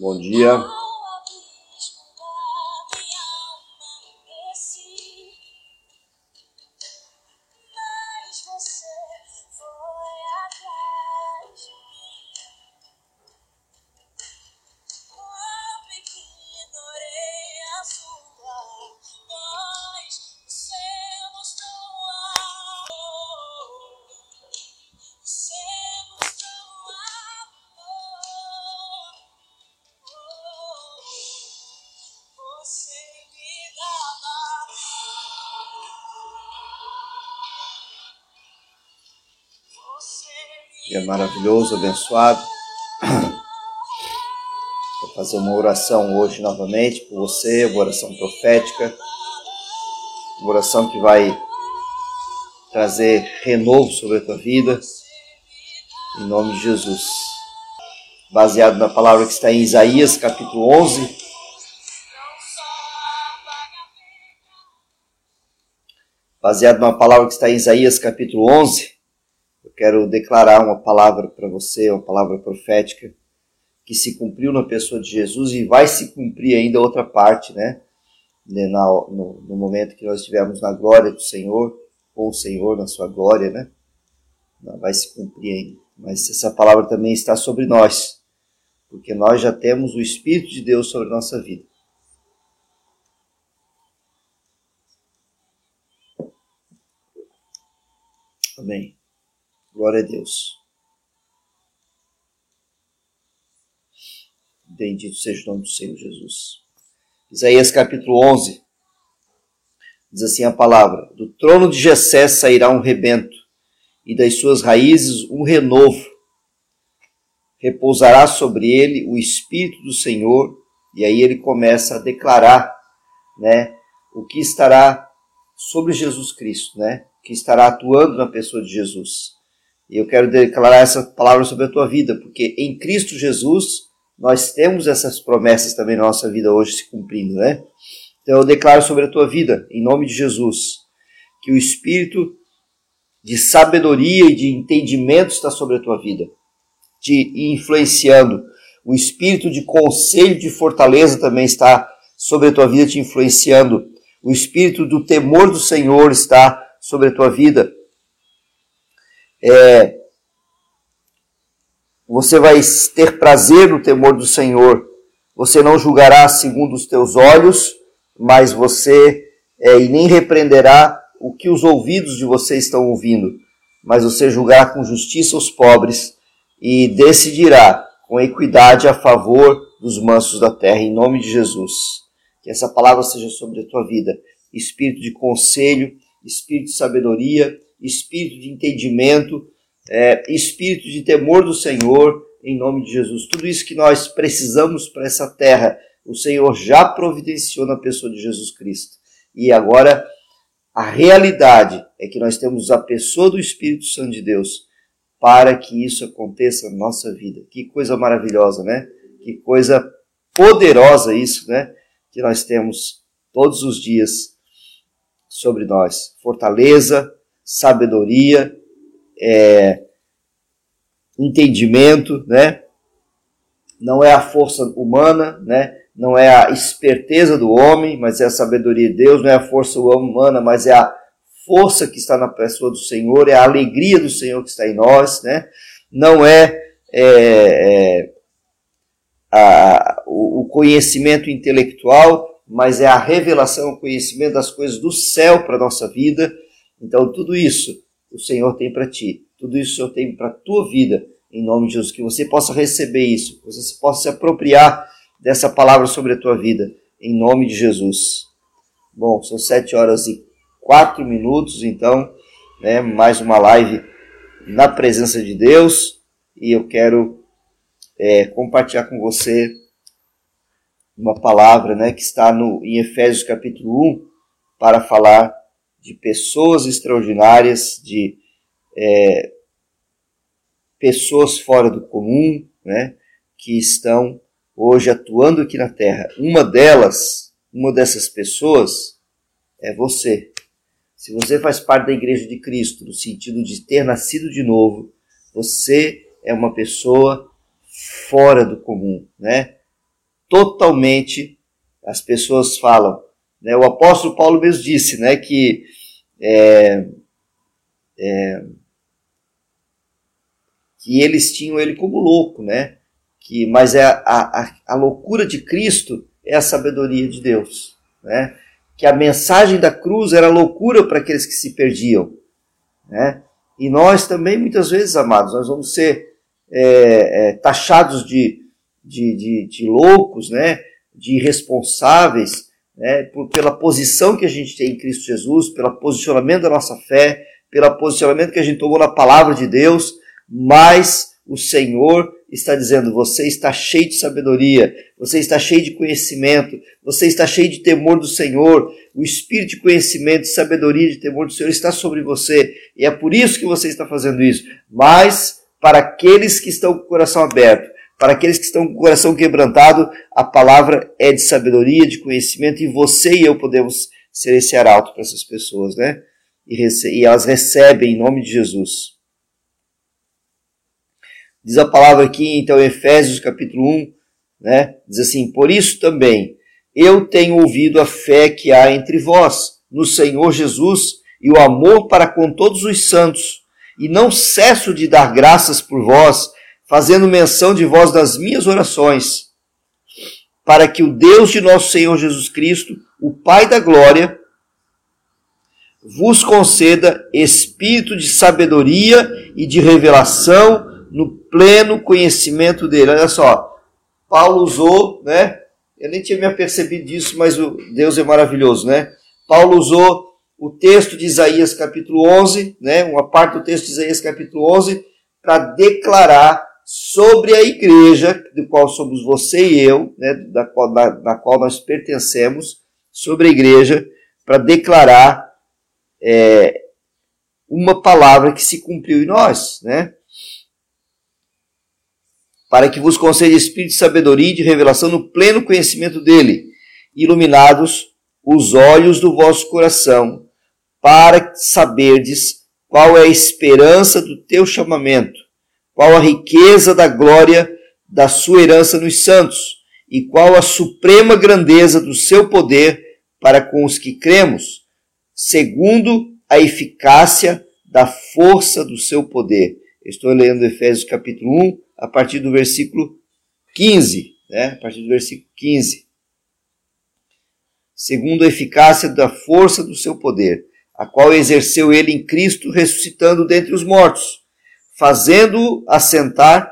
Bom dia. Dia maravilhoso, abençoado. Vou fazer uma oração hoje novamente por você, uma oração profética, uma oração que vai trazer renovo sobre a tua vida, em nome de Jesus. Baseado na palavra que está em Isaías capítulo 11, baseado na palavra que está em Isaías capítulo 11, quero declarar uma palavra para você, uma palavra profética que se cumpriu na pessoa de Jesus e vai se cumprir ainda outra parte, né? No, no momento que nós estivermos na glória do Senhor, com o Senhor na sua glória, né? Vai se cumprir ainda. Mas essa palavra também está sobre nós, porque nós já temos o Espírito de Deus sobre a nossa vida. Amém. Glória a Deus. Bendito seja o nome do Senhor Jesus. Isaías capítulo 11 diz assim a palavra: Do trono de Jessé sairá um rebento, e das suas raízes um renovo. Repousará sobre ele o espírito do Senhor, e aí ele começa a declarar, né, o que estará sobre Jesus Cristo, né? Que estará atuando na pessoa de Jesus. E eu quero declarar essa palavra sobre a tua vida, porque em Cristo Jesus nós temos essas promessas também na nossa vida hoje se cumprindo, né? Então eu declaro sobre a tua vida, em nome de Jesus, que o espírito de sabedoria e de entendimento está sobre a tua vida, te influenciando. O espírito de conselho de fortaleza também está sobre a tua vida, te influenciando. O espírito do temor do Senhor está sobre a tua vida é, você vai ter prazer no temor do Senhor. Você não julgará segundo os teus olhos, mas você é, e nem repreenderá o que os ouvidos de você estão ouvindo, mas você julgará com justiça os pobres e decidirá com equidade a favor dos mansos da terra, em nome de Jesus. Que essa palavra seja sobre a tua vida. Espírito de conselho, espírito de sabedoria, espírito de entendimento, é, espírito de temor do Senhor, em nome de Jesus. Tudo isso que nós precisamos para essa terra, o Senhor já providenciou na pessoa de Jesus Cristo. E agora, a realidade é que nós temos a pessoa do Espírito Santo de Deus para que isso aconteça na nossa vida. Que coisa maravilhosa, né? Que coisa poderosa isso, né? Que nós temos todos os dias sobre nós. Fortaleza, sabedoria, é, entendimento, né? Não é a força humana, né? Não é a esperteza do homem, mas é a sabedoria de Deus. Não é a força humana, mas é a força que está na pessoa do Senhor, é a alegria do Senhor que está em nós, né? Não é, é, é a, o conhecimento intelectual, mas é a revelação, o conhecimento das coisas do céu para a nossa vida. Então, tudo isso o Senhor tem para ti. Tudo isso o Senhor tem para a tua vida, em nome de Jesus. Que você possa receber isso, que você possa se apropriar dessa palavra sobre a tua vida, em nome de Jesus. Bom, são sete horas e quatro minutos, então, né, mais uma live na presença de Deus e eu quero é, compartilhar com você uma palavra né, que está no, em Efésios capítulo 1 para falar de pessoas extraordinárias, de é, pessoas fora do comum, né, que estão hoje atuando aqui na Terra. Uma delas, uma dessas pessoas, é você. Se você faz parte da Igreja de Cristo, no sentido de ter nascido de novo, você é uma pessoa fora do comum, né? totalmente, as pessoas falam, né? o apóstolo Paulo mesmo disse né, que é, é, que eles tinham ele como louco, né? Que, mas é a, a, a loucura de Cristo é a sabedoria de Deus, né? Que a mensagem da cruz era loucura para aqueles que se perdiam, né? E nós também, muitas vezes, amados, nós vamos ser é, é, taxados de, de, de, de, loucos, né? De irresponsáveis, né? Por, pela posição que a gente tem em Cristo Jesus, pelo posicionamento da nossa fé, pelo posicionamento que a gente tomou na palavra de Deus, mas o Senhor está dizendo: você está cheio de sabedoria, você está cheio de conhecimento, você está cheio de temor do Senhor. O espírito de conhecimento, de sabedoria, de temor do Senhor está sobre você, e é por isso que você está fazendo isso. Mas para aqueles que estão com o coração aberto, para aqueles que estão com o coração quebrantado, a palavra é de sabedoria, de conhecimento, e você e eu podemos ser esse arauto para essas pessoas, né? E, e elas recebem em nome de Jesus. Diz a palavra aqui, então, em Efésios capítulo 1, né? Diz assim: Por isso também eu tenho ouvido a fé que há entre vós, no Senhor Jesus, e o amor para com todos os santos, e não cesso de dar graças por vós, fazendo menção de vós nas minhas orações, para que o Deus de nosso Senhor Jesus Cristo, o Pai da glória, vos conceda espírito de sabedoria e de revelação no pleno conhecimento dele. Olha só, Paulo usou, né? Eu nem tinha me apercebido disso, mas o Deus é maravilhoso, né? Paulo usou o texto de Isaías capítulo 11, né? Uma parte do texto de Isaías capítulo 11 para declarar sobre a igreja, do qual somos você e eu, né? da, qual, da, da qual nós pertencemos, sobre a igreja, para declarar é, uma palavra que se cumpriu em nós, né? para que vos conceda espírito de sabedoria e de revelação no pleno conhecimento dele, iluminados os olhos do vosso coração, para saberdes qual é a esperança do teu chamamento, qual a riqueza da glória da sua herança nos santos, e qual a suprema grandeza do seu poder para com os que cremos, segundo a eficácia da força do seu poder. Estou lendo Efésios capítulo 1, a partir do versículo 15, né? A partir do versículo 15. Segundo a eficácia da força do seu poder, a qual exerceu ele em Cristo, ressuscitando dentre os mortos, fazendo-o assentar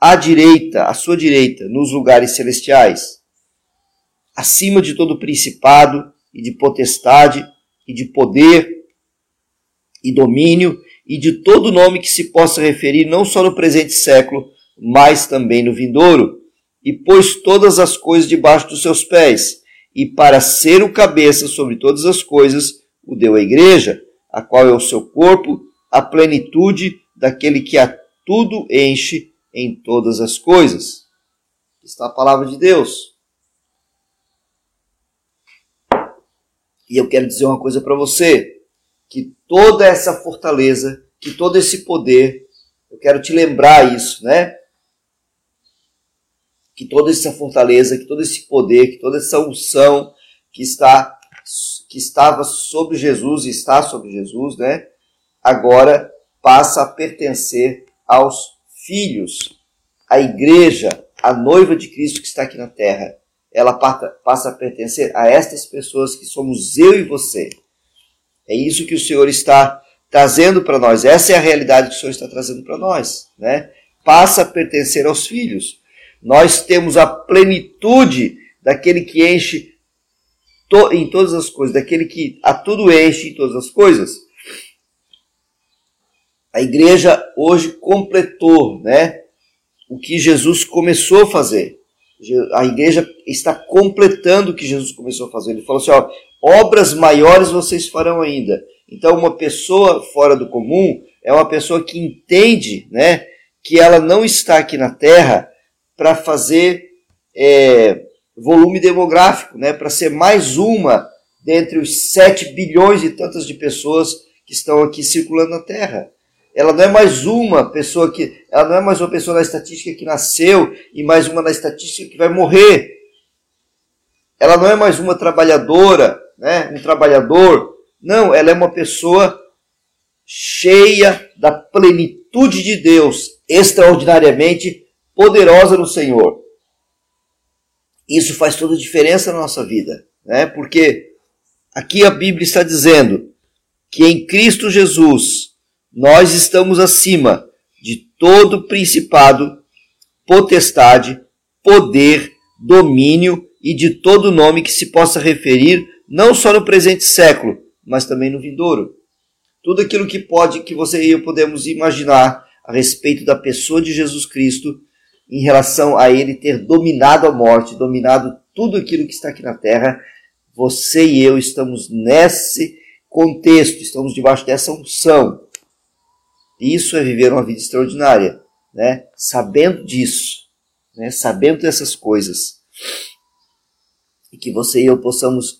à direita, à sua direita, nos lugares celestiais, acima de todo principado e de potestade e de poder e domínio e de todo nome que se possa referir não só no presente século, mas também no vindouro, e pôs todas as coisas debaixo dos seus pés, e para ser o cabeça sobre todas as coisas, o deu à igreja, a qual é o seu corpo, a plenitude daquele que a tudo enche em todas as coisas. Está a palavra de Deus. E eu quero dizer uma coisa para você que toda essa fortaleza, que todo esse poder, eu quero te lembrar isso, né? Que toda essa fortaleza, que todo esse poder, que toda essa unção que está que estava sobre Jesus e está sobre Jesus, né? Agora passa a pertencer aos filhos, à igreja, à noiva de Cristo que está aqui na terra. Ela passa a pertencer a estas pessoas que somos eu e você. É isso que o Senhor está trazendo para nós. Essa é a realidade que o Senhor está trazendo para nós. Né? Passa a pertencer aos filhos. Nós temos a plenitude daquele que enche to em todas as coisas, daquele que a tudo enche em todas as coisas. A igreja hoje completou né, o que Jesus começou a fazer. A igreja está completando o que Jesus começou a fazer. Ele falou assim: ó, obras maiores vocês farão ainda. Então, uma pessoa fora do comum é uma pessoa que entende né, que ela não está aqui na Terra para fazer é, volume demográfico, né, para ser mais uma dentre os 7 bilhões e tantas de pessoas que estão aqui circulando na Terra. Ela não é mais uma pessoa que, ela não é mais uma pessoa na estatística que nasceu e mais uma na estatística que vai morrer. Ela não é mais uma trabalhadora, né, um trabalhador. Não, ela é uma pessoa cheia da plenitude de Deus, extraordinariamente poderosa no Senhor. Isso faz toda a diferença na nossa vida, né? Porque aqui a Bíblia está dizendo que em Cristo Jesus nós estamos acima de todo principado, potestade, poder, domínio e de todo nome que se possa referir não só no presente século, mas também no vindouro. Tudo aquilo que pode que você e eu podemos imaginar a respeito da pessoa de Jesus Cristo em relação a ele ter dominado a morte, dominado tudo aquilo que está aqui na terra, você e eu estamos nesse contexto, estamos debaixo dessa unção. Isso é viver uma vida extraordinária, né? Sabendo disso, né? Sabendo dessas coisas. E que você e eu possamos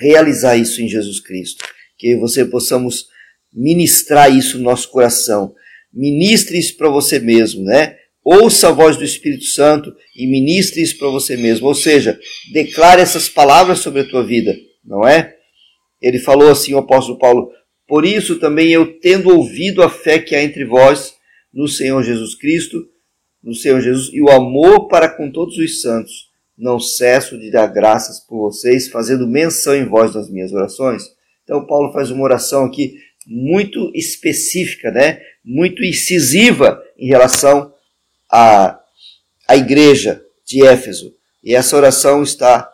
realizar isso em Jesus Cristo. Que você possamos ministrar isso no nosso coração. Ministre isso para você mesmo, né? Ouça a voz do Espírito Santo e ministre isso para você mesmo. Ou seja, declare essas palavras sobre a tua vida, não é? Ele falou assim, o apóstolo Paulo: Por isso também eu, tendo ouvido a fé que há entre vós no Senhor Jesus Cristo, no Senhor Jesus, e o amor para com todos os santos, não cesso de dar graças por vocês, fazendo menção em voz das minhas orações. Então, Paulo faz uma oração aqui muito específica, né? muito incisiva em relação à, à igreja de Éfeso. E essa oração está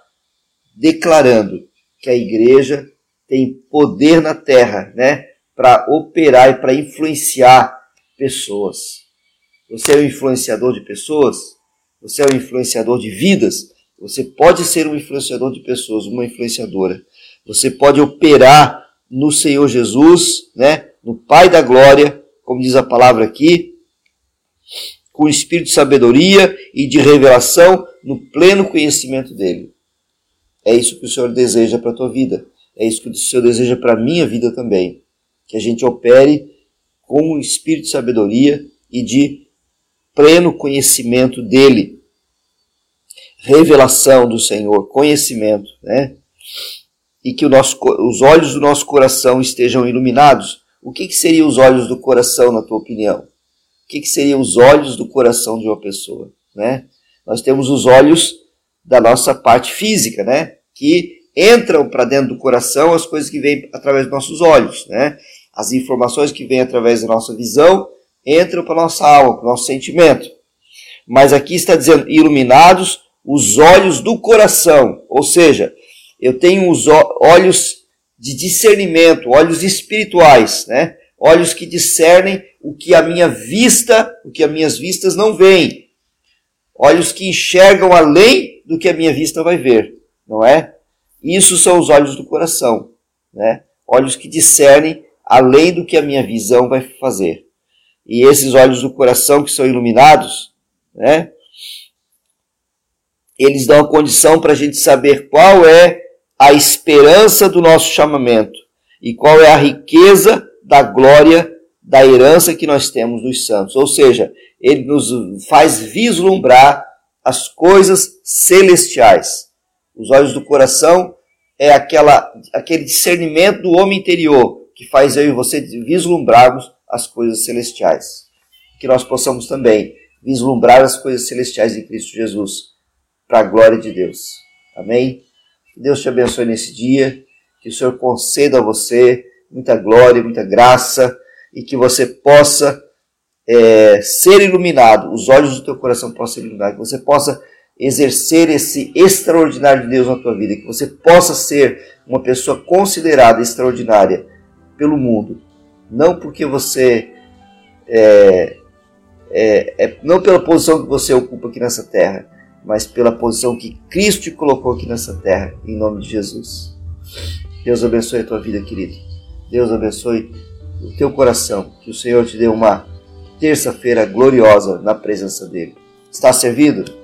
declarando que a igreja tem poder na terra, né, para operar e para influenciar pessoas. Você é um influenciador de pessoas? Você é um influenciador de vidas? Você pode ser um influenciador de pessoas, uma influenciadora. Você pode operar no Senhor Jesus, né, no Pai da glória, como diz a palavra aqui, com o espírito de sabedoria e de revelação no pleno conhecimento dele. É isso que o Senhor deseja para a tua vida. É isso que o Senhor deseja para a minha vida também. Que a gente opere com o espírito de sabedoria e de pleno conhecimento dele. Revelação do Senhor, conhecimento, né? E que nosso, os olhos do nosso coração estejam iluminados. O que, que seriam os olhos do coração, na tua opinião? O que, que seriam os olhos do coração de uma pessoa, né? Nós temos os olhos da nossa parte física, né? Que entram para dentro do coração as coisas que vêm através dos nossos olhos, né? As informações que vêm através da nossa visão entram para nossa alma, para o nosso sentimento. Mas aqui está dizendo iluminados os olhos do coração, ou seja, eu tenho os olhos de discernimento, olhos espirituais, né? Olhos que discernem o que a minha vista, o que as minhas vistas não veem. Olhos que enxergam além do que a minha vista vai ver, não é? Isso são os olhos do coração, né? Olhos que discernem além do que a minha visão vai fazer. E esses olhos do coração que são iluminados, né? Eles dão a condição para a gente saber qual é a esperança do nosso chamamento e qual é a riqueza da glória da herança que nós temos dos santos. Ou seja, ele nos faz vislumbrar as coisas celestiais. Os olhos do coração é aquela, aquele discernimento do homem interior que faz eu e você vislumbrarmos as coisas celestiais. Que nós possamos também vislumbrar as coisas celestiais em Cristo Jesus, para a glória de Deus. Amém? Que Deus te abençoe nesse dia, que o Senhor conceda a você muita glória, muita graça e que você possa é, ser iluminado, os olhos do teu coração possam ser iluminados, que você possa exercer esse extraordinário de Deus na tua vida, que você possa ser uma pessoa considerada extraordinária pelo mundo, não porque você é, é, é, não pela posição que você ocupa aqui nessa terra, mas pela posição que Cristo te colocou aqui nessa terra, em nome de Jesus. Deus abençoe a tua vida, querido. Deus abençoe o teu coração. Que o Senhor te dê uma terça-feira gloriosa na presença dele. Está servido?